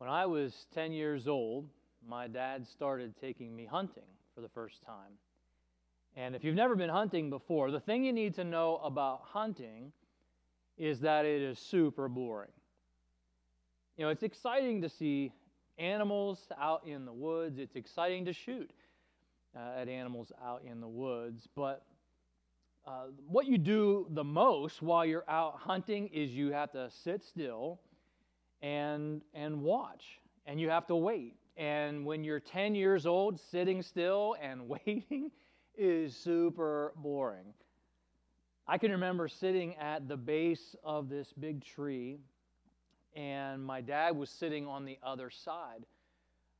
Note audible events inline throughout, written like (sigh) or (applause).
When I was 10 years old, my dad started taking me hunting for the first time. And if you've never been hunting before, the thing you need to know about hunting is that it is super boring. You know, it's exciting to see animals out in the woods, it's exciting to shoot uh, at animals out in the woods, but uh, what you do the most while you're out hunting is you have to sit still and and watch and you have to wait. And when you're 10 years old sitting still and (laughs) waiting is super boring. I can remember sitting at the base of this big tree and my dad was sitting on the other side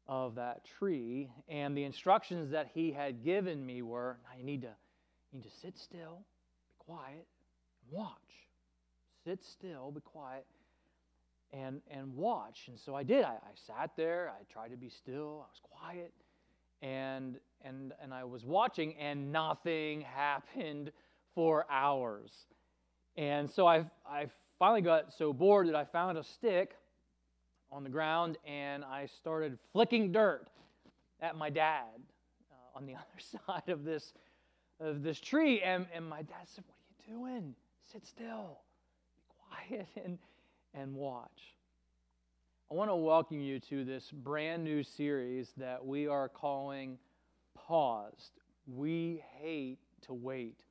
of that tree and the instructions that he had given me were you need to you need to sit still be quiet watch. Sit still be quiet and and watch. And so I did. I, I sat there. I tried to be still. I was quiet, and and and I was watching, and nothing (laughs) happened for hours. And so I I finally got so bored that I found a stick on the ground, and I started flicking dirt at my dad uh, on the (laughs) other side of this of this tree. And and my dad said, "What are you doing? Sit still, be quiet." (laughs) And and watch. I want to welcome you to this brand new series that we are calling Paused. We hate to wait.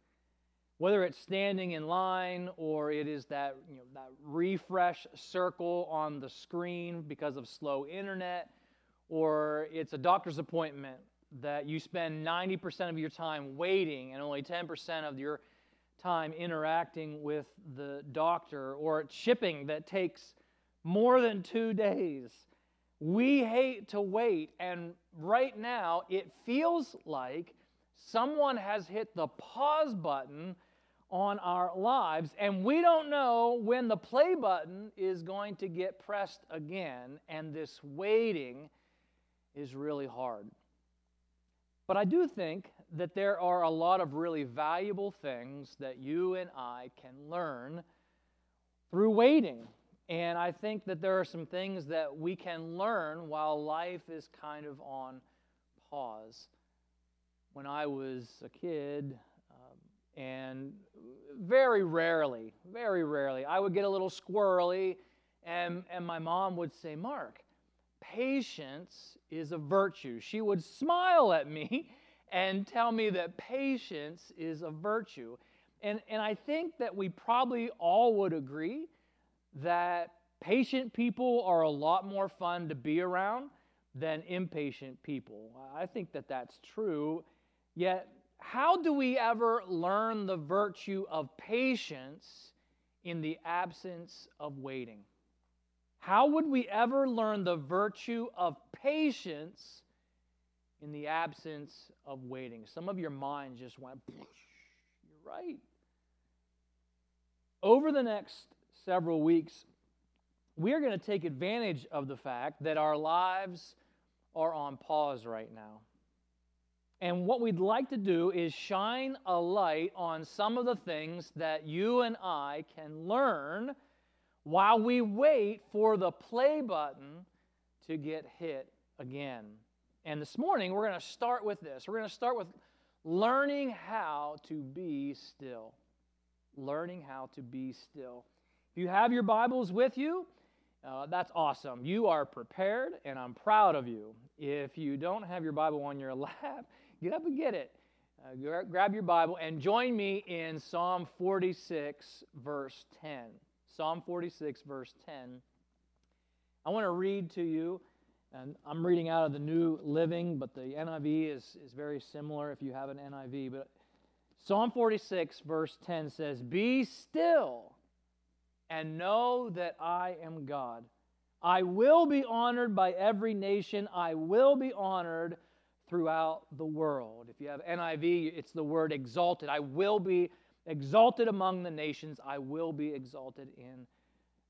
Whether it's standing in line or it is that, you know, that refresh circle on the screen because of slow internet, or it's a doctor's appointment that you spend 90% of your time waiting and only 10% of your time interacting with the doctor, or shipping that takes more than two days. We hate to wait, and right now it feels like someone has hit the pause button on our lives, and we don't know when the play button is going to get pressed again, and this waiting is really hard. But I do think that there are a lot of really valuable things that you and I can learn through waiting. And I think that there are some things that we can learn while life is kind of on pause. When I was a kid, um, and very rarely, very rarely, I would get a little squirrely, and, and my mom would say, Mark, patience is a virtue. She would smile at me (laughs) and tell me that patience is a virtue. And, and I think that we probably all would agree that patient people are a lot more fun to be around than impatient people. I think that that's true. Yet, how do we ever learn the virtue of patience in the absence of waiting? How would we ever learn the virtue of patience in the absence of waiting? Some of your mind just went, you're right. Over the next several weeks, we are going to take advantage of the fact that our lives are on pause right now. And what we'd like to do is shine a light on some of the things that you and I can learn while we wait for the play button to get hit again. And this morning, we're going to start with this. We're going to start with learning how to be still. Learning how to be still. If you have your Bibles with you, uh, that's awesome. You are prepared, and I'm proud of you. If you don't have your Bible on your (laughs) lap, get up and get it. Uh, grab your Bible and join me in Psalm 46, verse 10. Psalm 46, verse 10. I want to read to you, and I'm reading out of the New Living, but the NIV is, is very similar if you have an NIV. But Psalm 46, verse 10 says, Be still and know that I am God. I will be honored by every nation, I will be honored throughout the world. If you have NIV, it's the word exalted. I will be exalted among the nations, I will be exalted in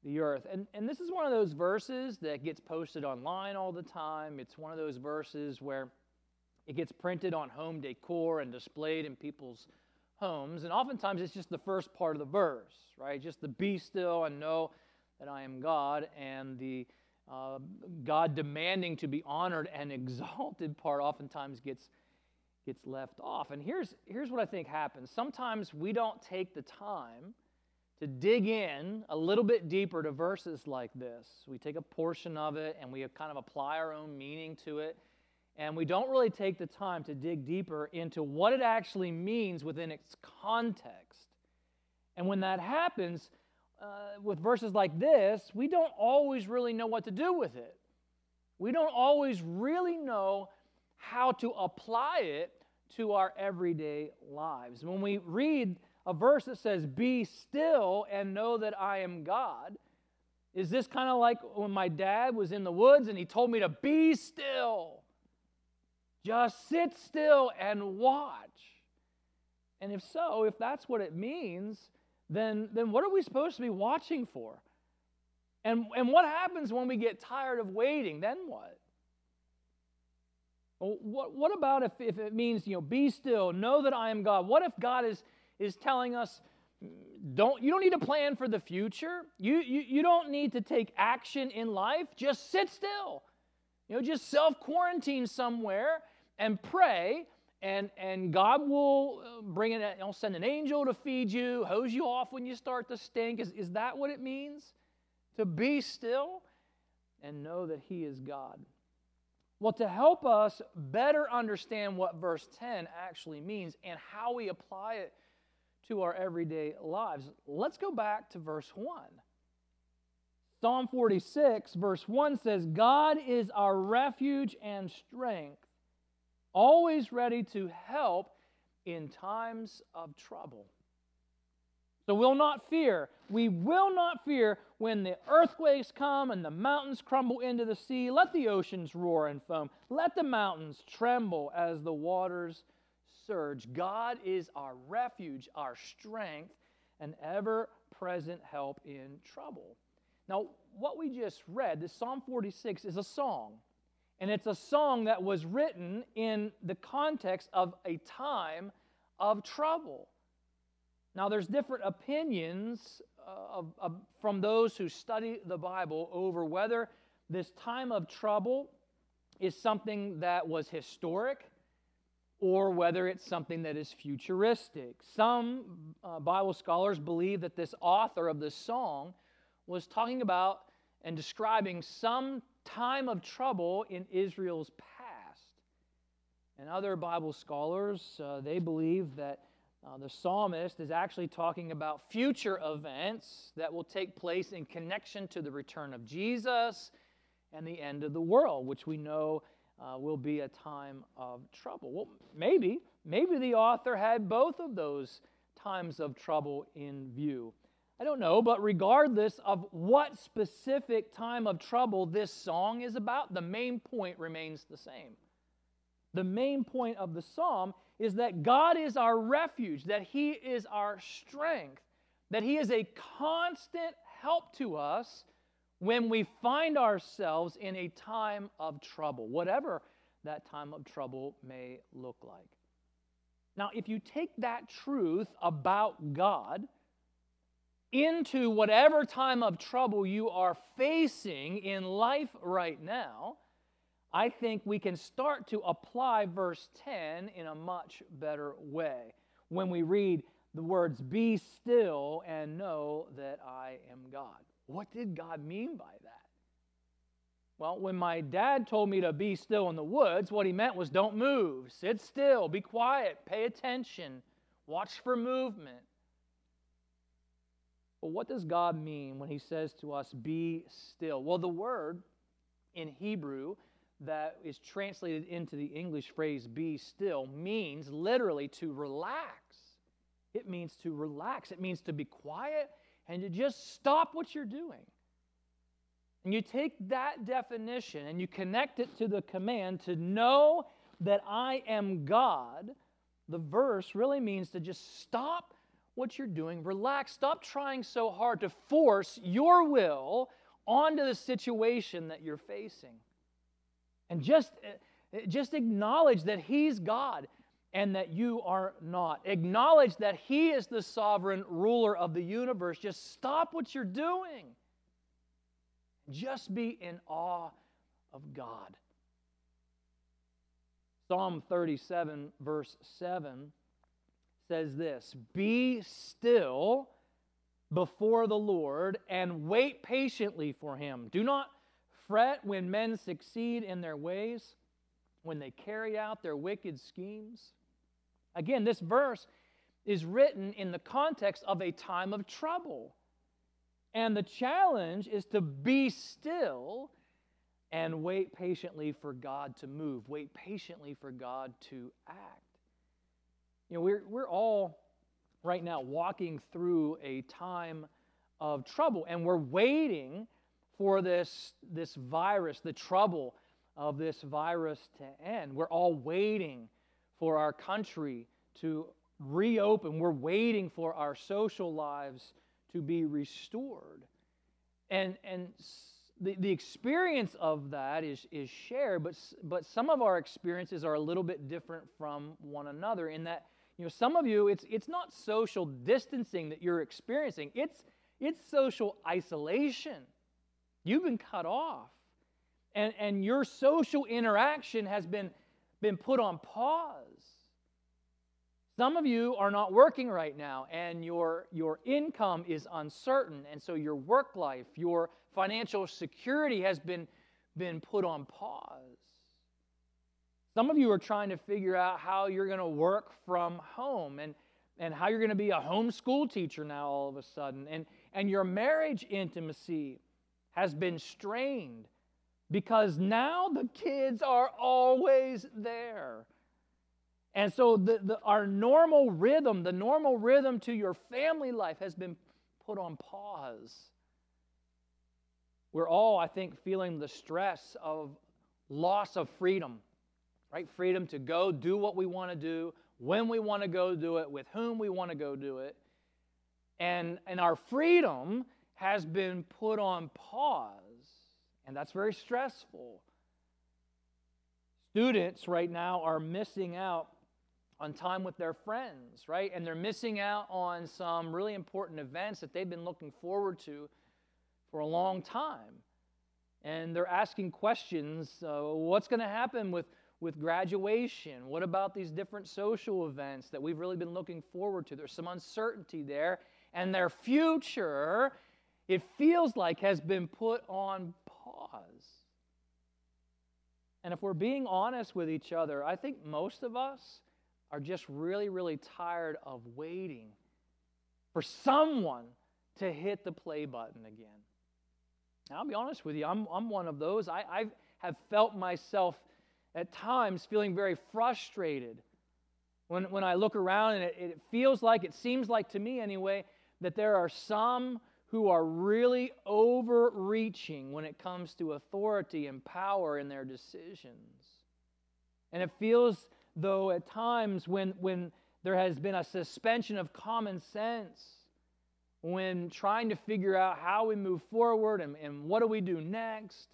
the earth. And, and this is one of those verses that gets posted online all the time. It's one of those verses where it gets printed on home decor and displayed in people's homes. And oftentimes it's just the first part of the verse, right? Just the be still and know that I am God. And the uh, God demanding to be honored and (laughs) exalted part oftentimes gets, gets left off. And here's, here's what I think happens sometimes we don't take the time to dig in a little bit deeper to verses like this. We take a portion of it and we kind of apply our own meaning to it. And we don't really take the time to dig deeper into what it actually means within its context. And when that happens, uh, with verses like this, we don't always really know what to do with it. We don't always really know how to apply it to our everyday lives. When we read a verse that says, Be still and know that I am God, is this kind of like when my dad was in the woods and he told me to be still? Just sit still and watch. And if so, if that's what it means, then, then what are we supposed to be watching for? And, and what happens when we get tired of waiting? Then what? Well, what, what about if, if it means, you know, be still, know that I am God? What if God is, is telling us, don't, you don't need to plan for the future. You, you, you don't need to take action in life. Just sit still. You know, just self quarantine somewhere and pray and and God will uh, bring it. He'll send an angel to feed you, hose you off when you start to stink. Is, is that what it means? To be still and know that He is God. Well, to help us better understand what verse 10 actually means and how we apply it to our everyday lives, let's go back to verse 1. Psalm 46, verse 1 says, God is our refuge and strength always ready to help in times of trouble. So we'll not fear. We will not fear when the earthquakes come and the mountains crumble into the sea. Let the oceans roar and foam. Let the mountains tremble as the waters surge. God is our refuge, our strength, and ever present help in trouble. Now, what we just read, this Psalm 46, is a song. And it's a song that was written in the context of a time of trouble. Now, there's different opinions uh, of, of, from those who study the Bible over whether this time of trouble is something that was historic or whether it's something that is futuristic. Some uh, Bible scholars believe that this author of this song was talking about and describing some time of trouble in Israel's past. And other Bible scholars, uh, they believe that uh, the psalmist is actually talking about future events that will take place in connection to the return of Jesus and the end of the world, which we know uh, will be a time of trouble. Well, maybe, maybe the author had both of those times of trouble in view. I don't know, but regardless of what specific time of trouble this song is about, the main point remains the same. The main point of the psalm is that God is our refuge, that He is our strength, that He is a constant help to us when we find ourselves in a time of trouble, whatever that time of trouble may look like. Now, if you take that truth about God, into whatever time of trouble you are facing in life right now, I think we can start to apply verse 10 in a much better way when we read the words, Be still and know that I am God. What did God mean by that? Well, when my dad told me to be still in the woods, what he meant was don't move, sit still, be quiet, pay attention, watch for movement. But what does God mean when He says to us, be still? Well, the word in Hebrew that is translated into the English phrase be still means literally to relax. It means to relax, it means to be quiet and you just stop what you're doing. And you take that definition and you connect it to the command to know that I am God. The verse really means to just stop what you're doing. Relax. Stop trying so hard to force your will onto the situation that you're facing. And just, eh, just acknowledge that He's God and that you are not. Acknowledge that He is the sovereign ruler of the universe. Just stop what you're doing. Just be in awe of God. Psalm 37, verse 7 says this Be still before the Lord and wait patiently for him. Do not fret when men succeed in their ways, when they carry out their wicked schemes. Again, this verse is written in the context of a time of trouble. And the challenge is to be still and wait patiently for God to move, wait patiently for God to act. You know, we're, we're all right now walking through a time of trouble, and we're waiting for this, this virus, the trouble of this virus to end. We're all waiting for our country to reopen. We're waiting for our social lives to be restored. And, and the, the experience of that is, is shared, but, but some of our experiences are a little bit different from one another in that, you know, some of you, it's, it's not social distancing that you're experiencing, it's, it's social isolation. You've been cut off. And, and your social interaction has been, been put on pause. Some of you are not working right now, and your, your income is uncertain, and so your work life, your financial security has been, been put on pause. Some of you are trying to figure out how you're going to work from home and, and how you're going to be a homeschool teacher now all of a sudden. And, and your marriage intimacy has been strained because now the kids are always there. And so the, the, our normal rhythm, the normal rhythm to your family life has been put on pause. We're all, I think, feeling the stress of loss of freedom, right? Freedom to go do what we want to do, when we want to go do it, with whom we want to go do it. And, and our freedom has been put on pause, and that's very stressful. Students right now are missing out on time with their friends, right? And they're missing out on some really important events that they've been looking forward to for a long time. And they're asking questions uh, what's going to happen with, with graduation? What about these different social events that we've really been looking forward to? There's some uncertainty there. And their future, it feels like, has been put on pause. And if we're being honest with each other, I think most of us are just really, really tired of waiting for someone to hit the play button again. Now, I'll be honest with you, I'm, I'm one of those. I, I have felt myself at times feeling very frustrated when, when I look around and it, it feels like, it seems like to me anyway, that there are some who are really overreaching when it comes to authority and power in their decisions. And it feels though, at times when, when there has been a suspension of common sense, when trying to figure out how we move forward and, and what do we do next.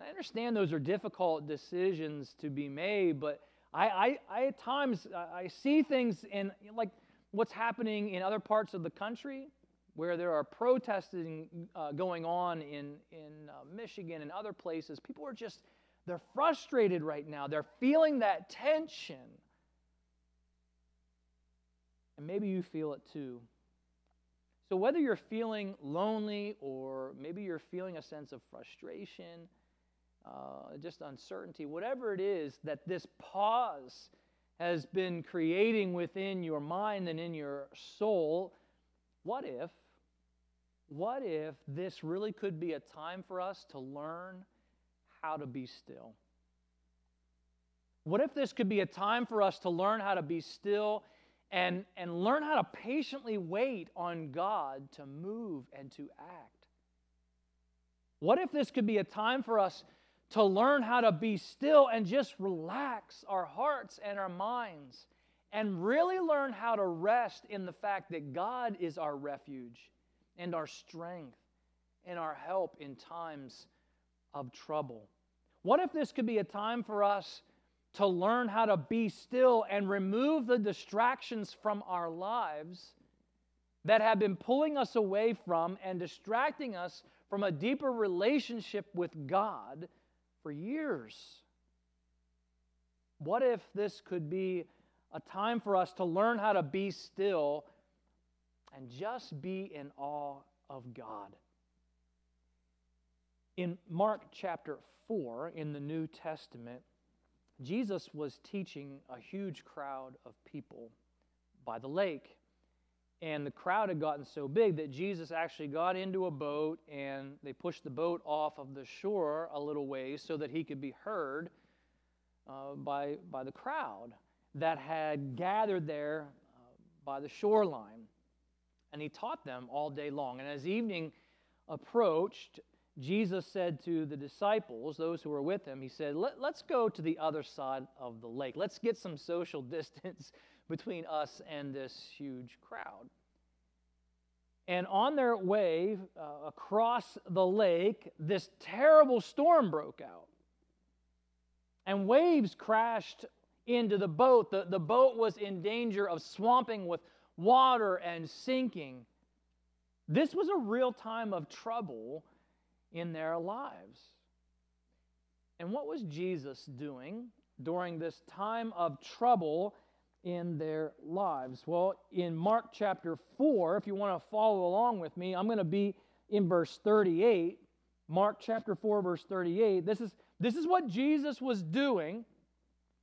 I understand those are difficult decisions to be made, but I, I, I at times I see things in like what's happening in other parts of the country where there are protesting uh, going on in, in uh, Michigan and other places. People are just they're frustrated right now. They're feeling that tension. And maybe you feel it too. So, whether you're feeling lonely or maybe you're feeling a sense of frustration, uh, just uncertainty, whatever it is that this pause has been creating within your mind and in your soul, what if, what if this really could be a time for us to learn how to be still? What if this could be a time for us to learn how to be still and, and learn how to patiently wait on God to move and to act? What if this could be a time for us to learn how to be still and just relax our hearts and our minds and really learn how to rest in the fact that God is our refuge and our strength and our help in times of trouble. What if this could be a time for us to learn how to be still and remove the distractions from our lives that have been pulling us away from and distracting us from a deeper relationship with God for years. What if this could be a time for us to learn how to be still and just be in awe of God? In Mark chapter 4 in the New Testament, Jesus was teaching a huge crowd of people by the lake. And the crowd had gotten so big that Jesus actually got into a boat and they pushed the boat off of the shore a little ways so that he could be heard uh, by, by the crowd that had gathered there uh, by the shoreline. And he taught them all day long. And as evening approached, Jesus said to the disciples, those who were with him, he said, Let, us go to the other side of the lake. Let's get some social (laughs) distance between us and this huge crowd. And on their way uh, across the lake, this terrible storm broke out. And waves crashed into the boat. The, the boat was in danger of swamping with water and sinking. This was a real time of trouble in their lives. And what was Jesus doing during this time of trouble in their lives? Well, in Mark chapter 4, if you want to follow along with me, I'm going to be in verse 38. Mark chapter 4, verse 38. This is, this is what Jesus was doing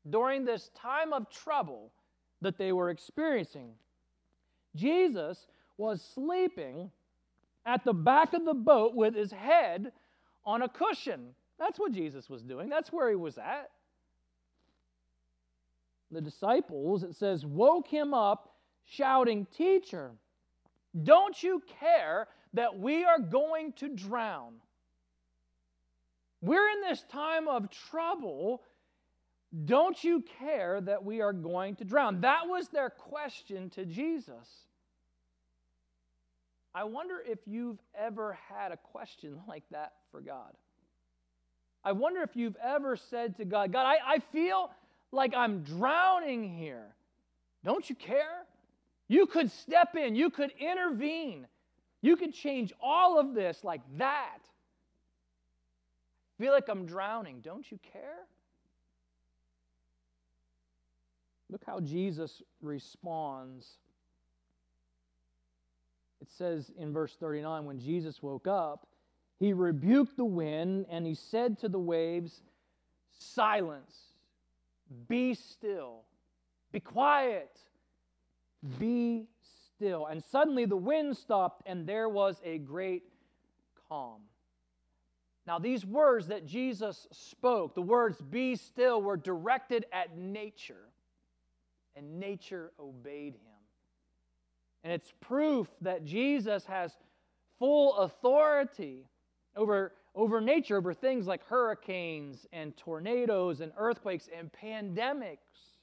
during this time of trouble that they were experiencing. Jesus was sleeping at the back of the boat with his head on a cushion. That's what Jesus was doing. That's where he was at the disciples, it says, woke him up shouting, Teacher, don't you care that we are going to drown? We're in this time of trouble. Don't you care that we are going to drown? That was their question to Jesus. I wonder if you've ever had a question (laughs) like that for God. I wonder if you've ever said to God, God, I, I feel like I'm drowning here. Don't you care? You could step in, you could intervene, you could change all of this like that. feel like I'm drowning. Don't you care? Look how Jesus responds. It says in verse 39 when Jesus woke up, he rebuked the wind and he said to the waves, Silence be still. Be quiet. Be still. And suddenly the wind stopped, and there was a great calm. Now, these words that Jesus spoke, the words be still, were directed at nature, and nature obeyed him. And it's proof that Jesus has full authority over over nature, over things like hurricanes and tornadoes and earthquakes and pandemics.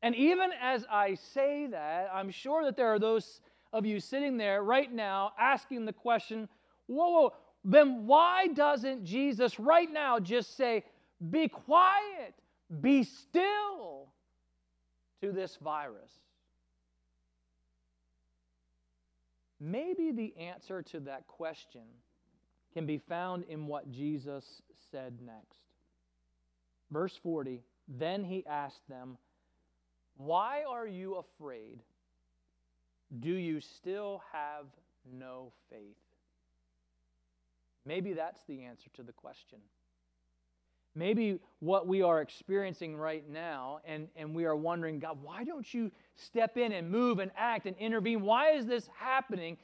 And even as I say that, I'm sure that there are those of you sitting there right now asking the question, whoa, whoa, then why doesn't Jesus right now just say, be quiet, be still to this virus? Maybe the answer to that question can be found in what Jesus said next. Verse 40 Then he asked them, Why are you afraid? Do you still have no faith? Maybe that's the answer to the question. Maybe what we are experiencing right now, and, and we are wondering, God, why don't you step in and move and act and intervene? Why is this happening?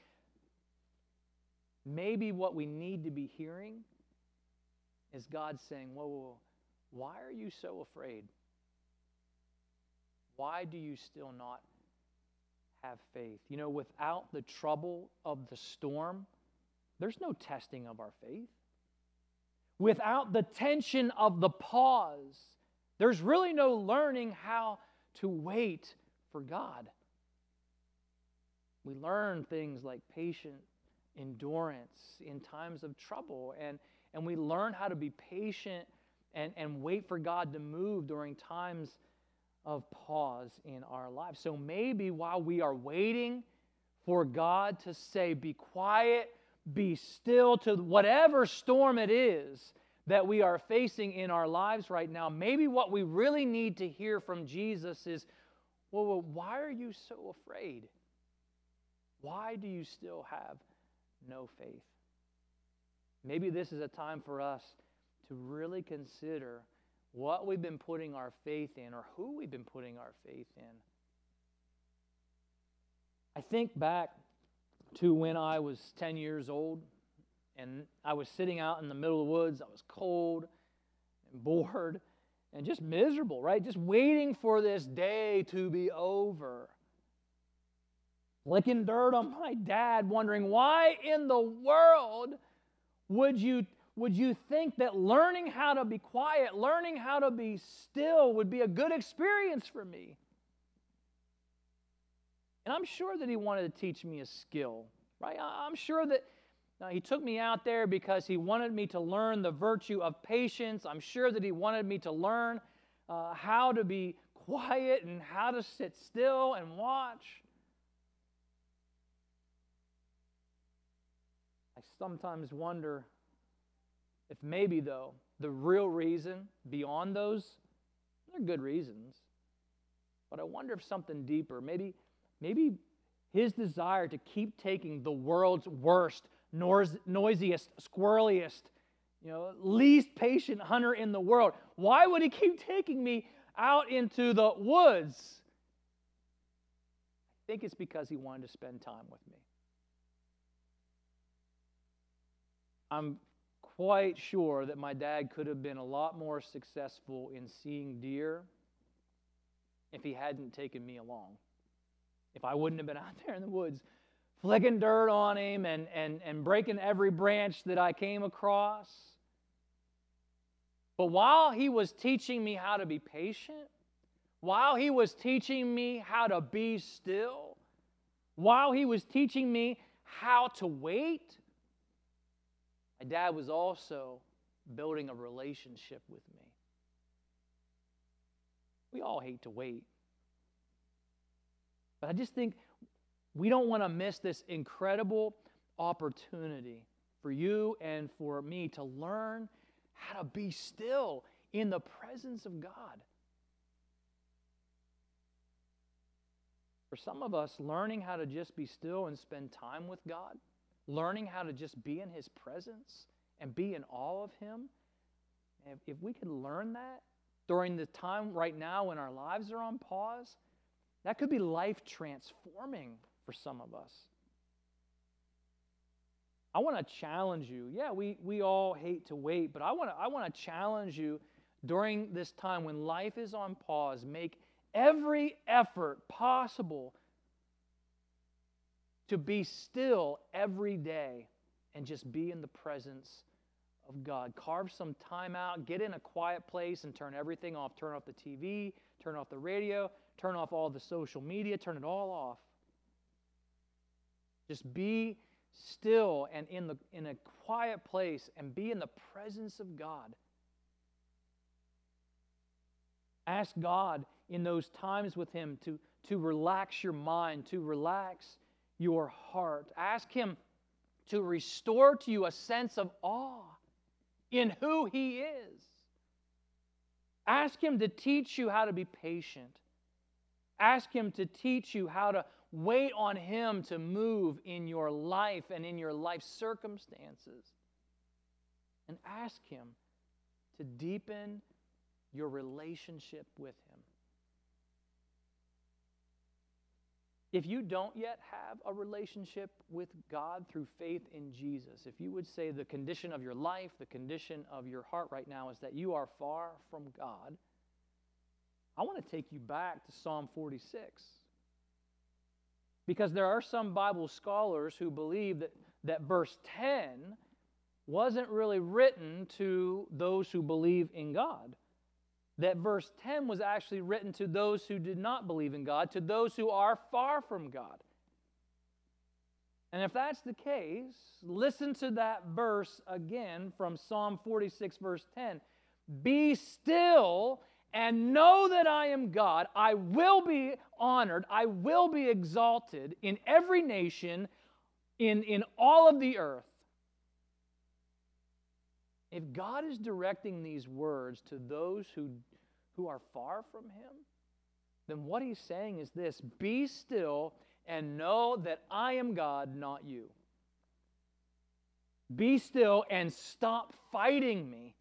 Maybe what we need to be hearing is God saying, whoa, whoa, whoa, why are you so afraid? Why do you still not have faith? You know, without the trouble of the storm, there's no testing of our faith. Without the tension of the pause, there's really no learning how to wait for God. We learn things like patience endurance in times of trouble. And, and we learn how to be patient and, and wait for God to move during times of pause in our lives. So maybe while we are waiting for God to say, Be quiet, be still to whatever storm it is that we are facing in our lives right now. Maybe what we really need to hear from Jesus is, Well, well why are you so afraid? Why do you still have no faith? Maybe this is a time for us to really consider what we've been putting our faith in or who we've been putting our faith in. I think back to when I was 10 years old and I was sitting out in the middle of the woods. I was cold and bored and just miserable, right? Just waiting for this day to be over. Licking dirt on my dad, wondering why in the world would you would you think that learning how to be quiet, learning how to be still would be a good experience for me? And I'm sure that he wanted to teach me a skill, right? I'm sure that now, he took me out there because he wanted me to learn the virtue of patience. I'm sure that he wanted me to learn uh, how to be quiet and how to sit still and watch. I sometimes wonder if maybe, though, the real reason beyond those, they're good reasons, but I wonder if something deeper, maybe, maybe his desire to keep taking the world's worst, noisiest, squirreliest, you know, least patient hunter in the world, why would he keep taking me out into the woods? I think it's because he wanted to spend time with me. I'm quite sure that my dad could have been a lot more successful in seeing deer if he hadn't taken me along. If I wouldn't have been out (laughs) there in the woods flicking dirt on him and, and, and breaking every branch that I came across. But while he was teaching me how to be patient, while he was teaching me how to be still, while he was teaching me how to wait, my dad was also building a relationship with me. We all hate to wait. But I just think we don't want to miss this incredible opportunity for you and for me to learn how to be still in the presence of God. For some of us, learning how to just be still and spend time with God learning how to just be in His presence and be in awe of Him, if, if we can learn that during the time right now when our lives are on pause, that could be life transforming for some of us. I want to challenge you. Yeah, we, we all hate to wait, but I want to I want to challenge you during this time when life is on pause, make every effort possible to be still every day and just be in the presence of God. Carve some time out, get in a quiet place and turn everything off. Turn off the TV, turn off the radio, turn off all the social media, turn it all off. Just be still and in, the, in a quiet place and be in the presence of God. Ask God in those times with Him to, to relax your mind, to relax your heart. Ask Him to restore to you a sense of awe in who He is. Ask Him to teach you how to be patient. Ask Him to teach you how to wait on Him to move in your life and in your life circumstances. And ask Him to deepen your relationship with Him. If you don't yet have a relationship with God through faith in Jesus, if you would say the condition of your life, the condition of your heart right now is that you are far from God, I want to take you back to Psalm 46. Because there are some Bible scholars who believe that, that verse 10 wasn't really written to those who believe in God that verse 10 was actually written to those who did not believe in God, to those who are far from God. And if that's the case, listen to that verse again from Psalm 46, verse 10. Be still and know that I am God. I will be honored, I will be exalted in every nation, in, in all of the earth. If God is directing these words to those who, who are far from Him, then what He's saying is this Be still and know that I am God, not you. Be still and stop fighting me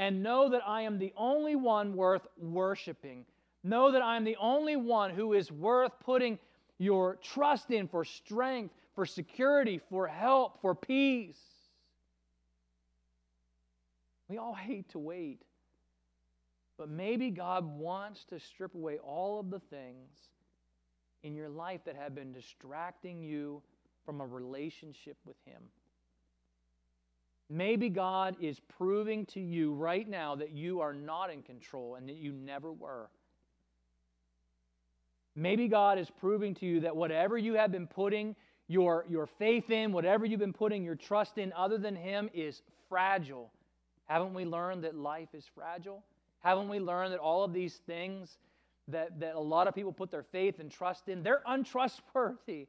and know that I am the only one worth worshiping. Know that I am the only one who is worth putting your trust in for strength, for security, for help, for peace. We all hate to wait. But maybe God wants to strip away all of the things in your life that have been distracting you from a relationship with Him. Maybe God is proving to you right now that you are not in control and that you never were. Maybe God is proving to you that whatever you have been putting your, your faith in, whatever you've been putting your trust in other than Him is fragile. Haven't we learned that life is fragile? Haven't we learned that all of these things that, that a lot of people put their faith and trust in, they're untrustworthy?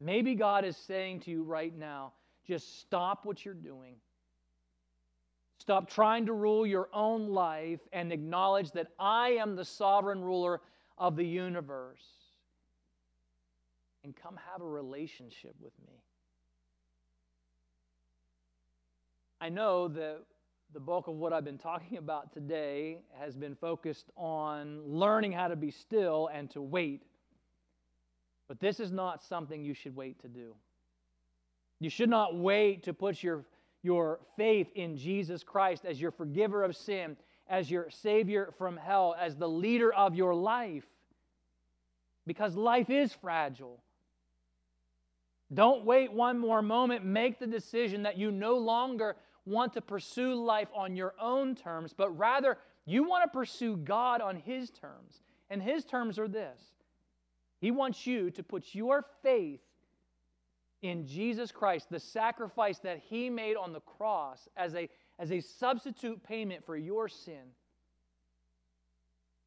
Maybe God is saying to you right now, just stop what you're doing. Stop trying to rule your own life and acknowledge that I am the sovereign ruler of the universe. And come have a relationship with me. I know that the bulk of what I've been talking about today has been focused on learning how to be still and to wait. But this is not something you should wait to do. You should not wait to put your, your faith in Jesus Christ as your forgiver of sin, as your Savior from hell, as the leader of your life. Because life is fragile. Don't wait one more moment. Make the decision that you no longer want to pursue life on your own terms, but rather you want to pursue God on His terms. And His terms are this He wants you to put your faith in Jesus Christ, the sacrifice that He made on the cross as a, as a substitute payment for your sin.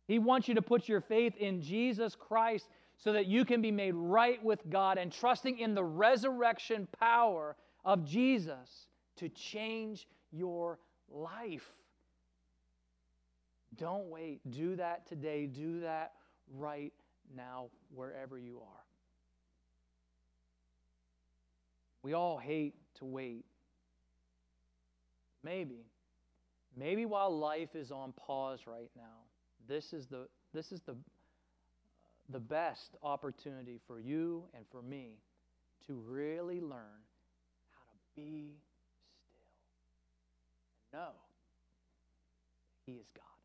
He wants you to put your faith in Jesus Christ so that you can be made right with God and trusting in the resurrection power of Jesus to change your life. Don't wait. Do that today. Do that right now, wherever you are. We all hate to wait. Maybe, maybe while life is on pause right now, this is the, this is the, the best opportunity for you and for me to really learn how to be still and know He is God.